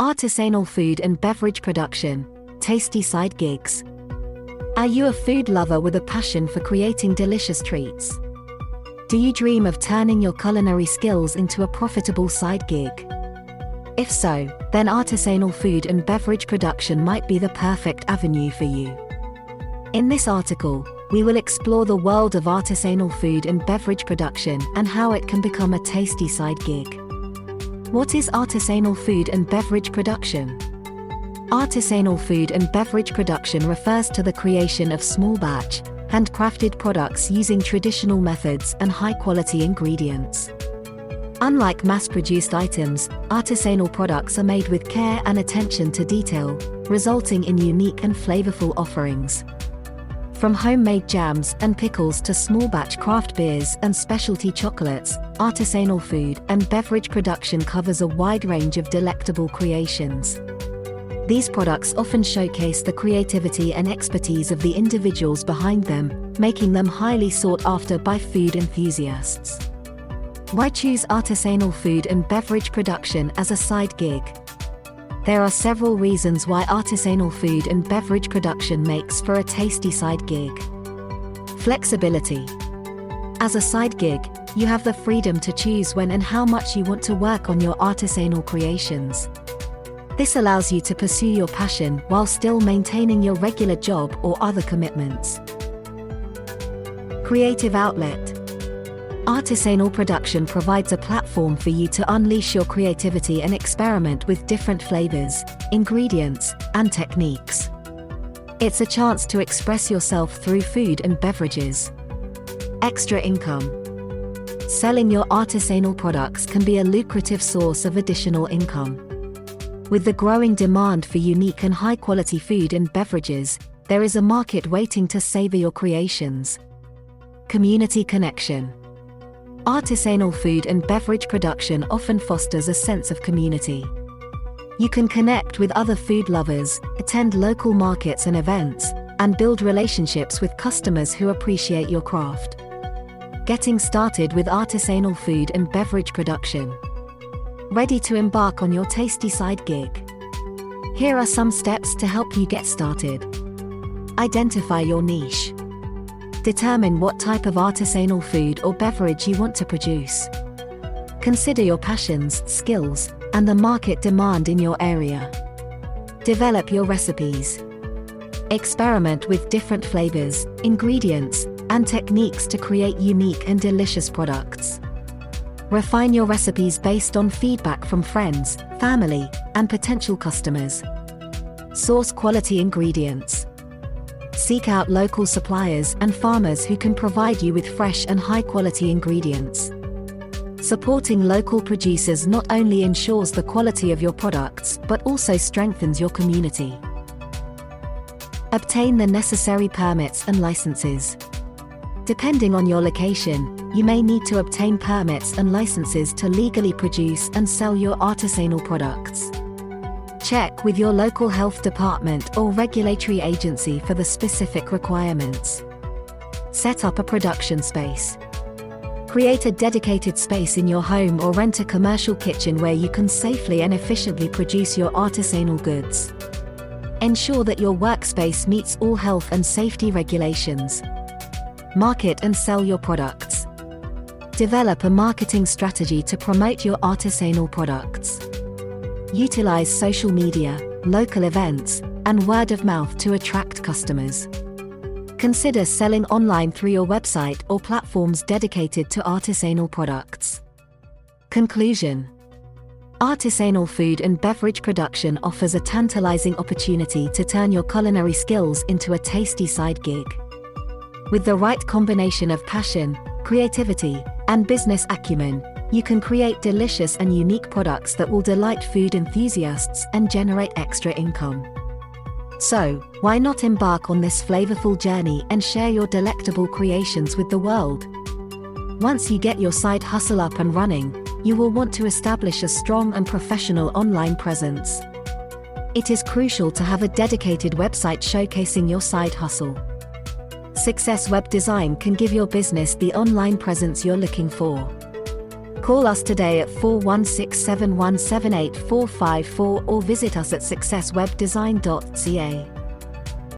Artisanal food and beverage production, tasty side gigs. Are you a food lover with a passion for creating delicious treats? Do you dream of turning your culinary skills into a profitable side gig? If so, then artisanal food and beverage production might be the perfect avenue for you. In this article, we will explore the world of artisanal food and beverage production and how it can become a tasty side gig. What is artisanal food and beverage production? Artisanal food and beverage production refers to the creation of small batch, handcrafted products using traditional methods and high quality ingredients. Unlike mass produced items, artisanal products are made with care and attention to detail, resulting in unique and flavorful offerings. From homemade jams and pickles to small batch craft beers and specialty chocolates, artisanal food and beverage production covers a wide range of delectable creations. These products often showcase the creativity and expertise of the individuals behind them, making them highly sought after by food enthusiasts. Why choose artisanal food and beverage production as a side gig? There are several reasons why artisanal food and beverage production makes for a tasty side gig. Flexibility. As a side gig, you have the freedom to choose when and how much you want to work on your artisanal creations. This allows you to pursue your passion while still maintaining your regular job or other commitments. Creative outlet. Artisanal production provides a platform for you to unleash your creativity and experiment with different flavors, ingredients, and techniques. It's a chance to express yourself through food and beverages. Extra income. Selling your artisanal products can be a lucrative source of additional income. With the growing demand for unique and high quality food and beverages, there is a market waiting to savor your creations. Community connection. Artisanal food and beverage production often fosters a sense of community. You can connect with other food lovers, attend local markets and events, and build relationships with customers who appreciate your craft. Getting started with artisanal food and beverage production. Ready to embark on your tasty side gig? Here are some steps to help you get started. Identify your niche. Determine what type of artisanal food or beverage you want to produce. Consider your passions, skills, and the market demand in your area. Develop your recipes. Experiment with different flavors, ingredients, and techniques to create unique and delicious products. Refine your recipes based on feedback from friends, family, and potential customers. Source quality ingredients seek out local suppliers and farmers who can provide you with fresh and high quality ingredients. Supporting local producers not only ensures the quality of your products but also strengthens your community. Obtain the necessary permits and licenses. Depending on your location, you may need to obtain permits and licenses to legally produce and sell your artisanal products. Check with your local health department or regulatory agency for the specific requirements. Set up a production space. Create a dedicated space in your home or rent a commercial kitchen where you can safely and efficiently produce your artisanal goods. Ensure that your workspace meets all health and safety regulations. Market and sell your products. Develop a marketing strategy to promote your artisanal products. Utilize social media, local events, and word of mouth to attract customers. Consider selling online through your website or platforms dedicated to artisanal products. Conclusion Artisanal food and beverage production offers a tantalizing opportunity to turn your culinary skills into a tasty side gig. With the right combination of passion, creativity, and business acumen, you can create delicious and unique products that will delight food enthusiasts and generate extra income. So, why not embark on this flavorful journey and share your delectable creations with the world? Once you get your side hustle up and running, you will want to establish a strong and professional online presence. It is crucial to have a dedicated website showcasing your side hustle. Success Web Design can give your business the online presence you're looking for. Call us today at 416 or visit us at successwebdesign.ca.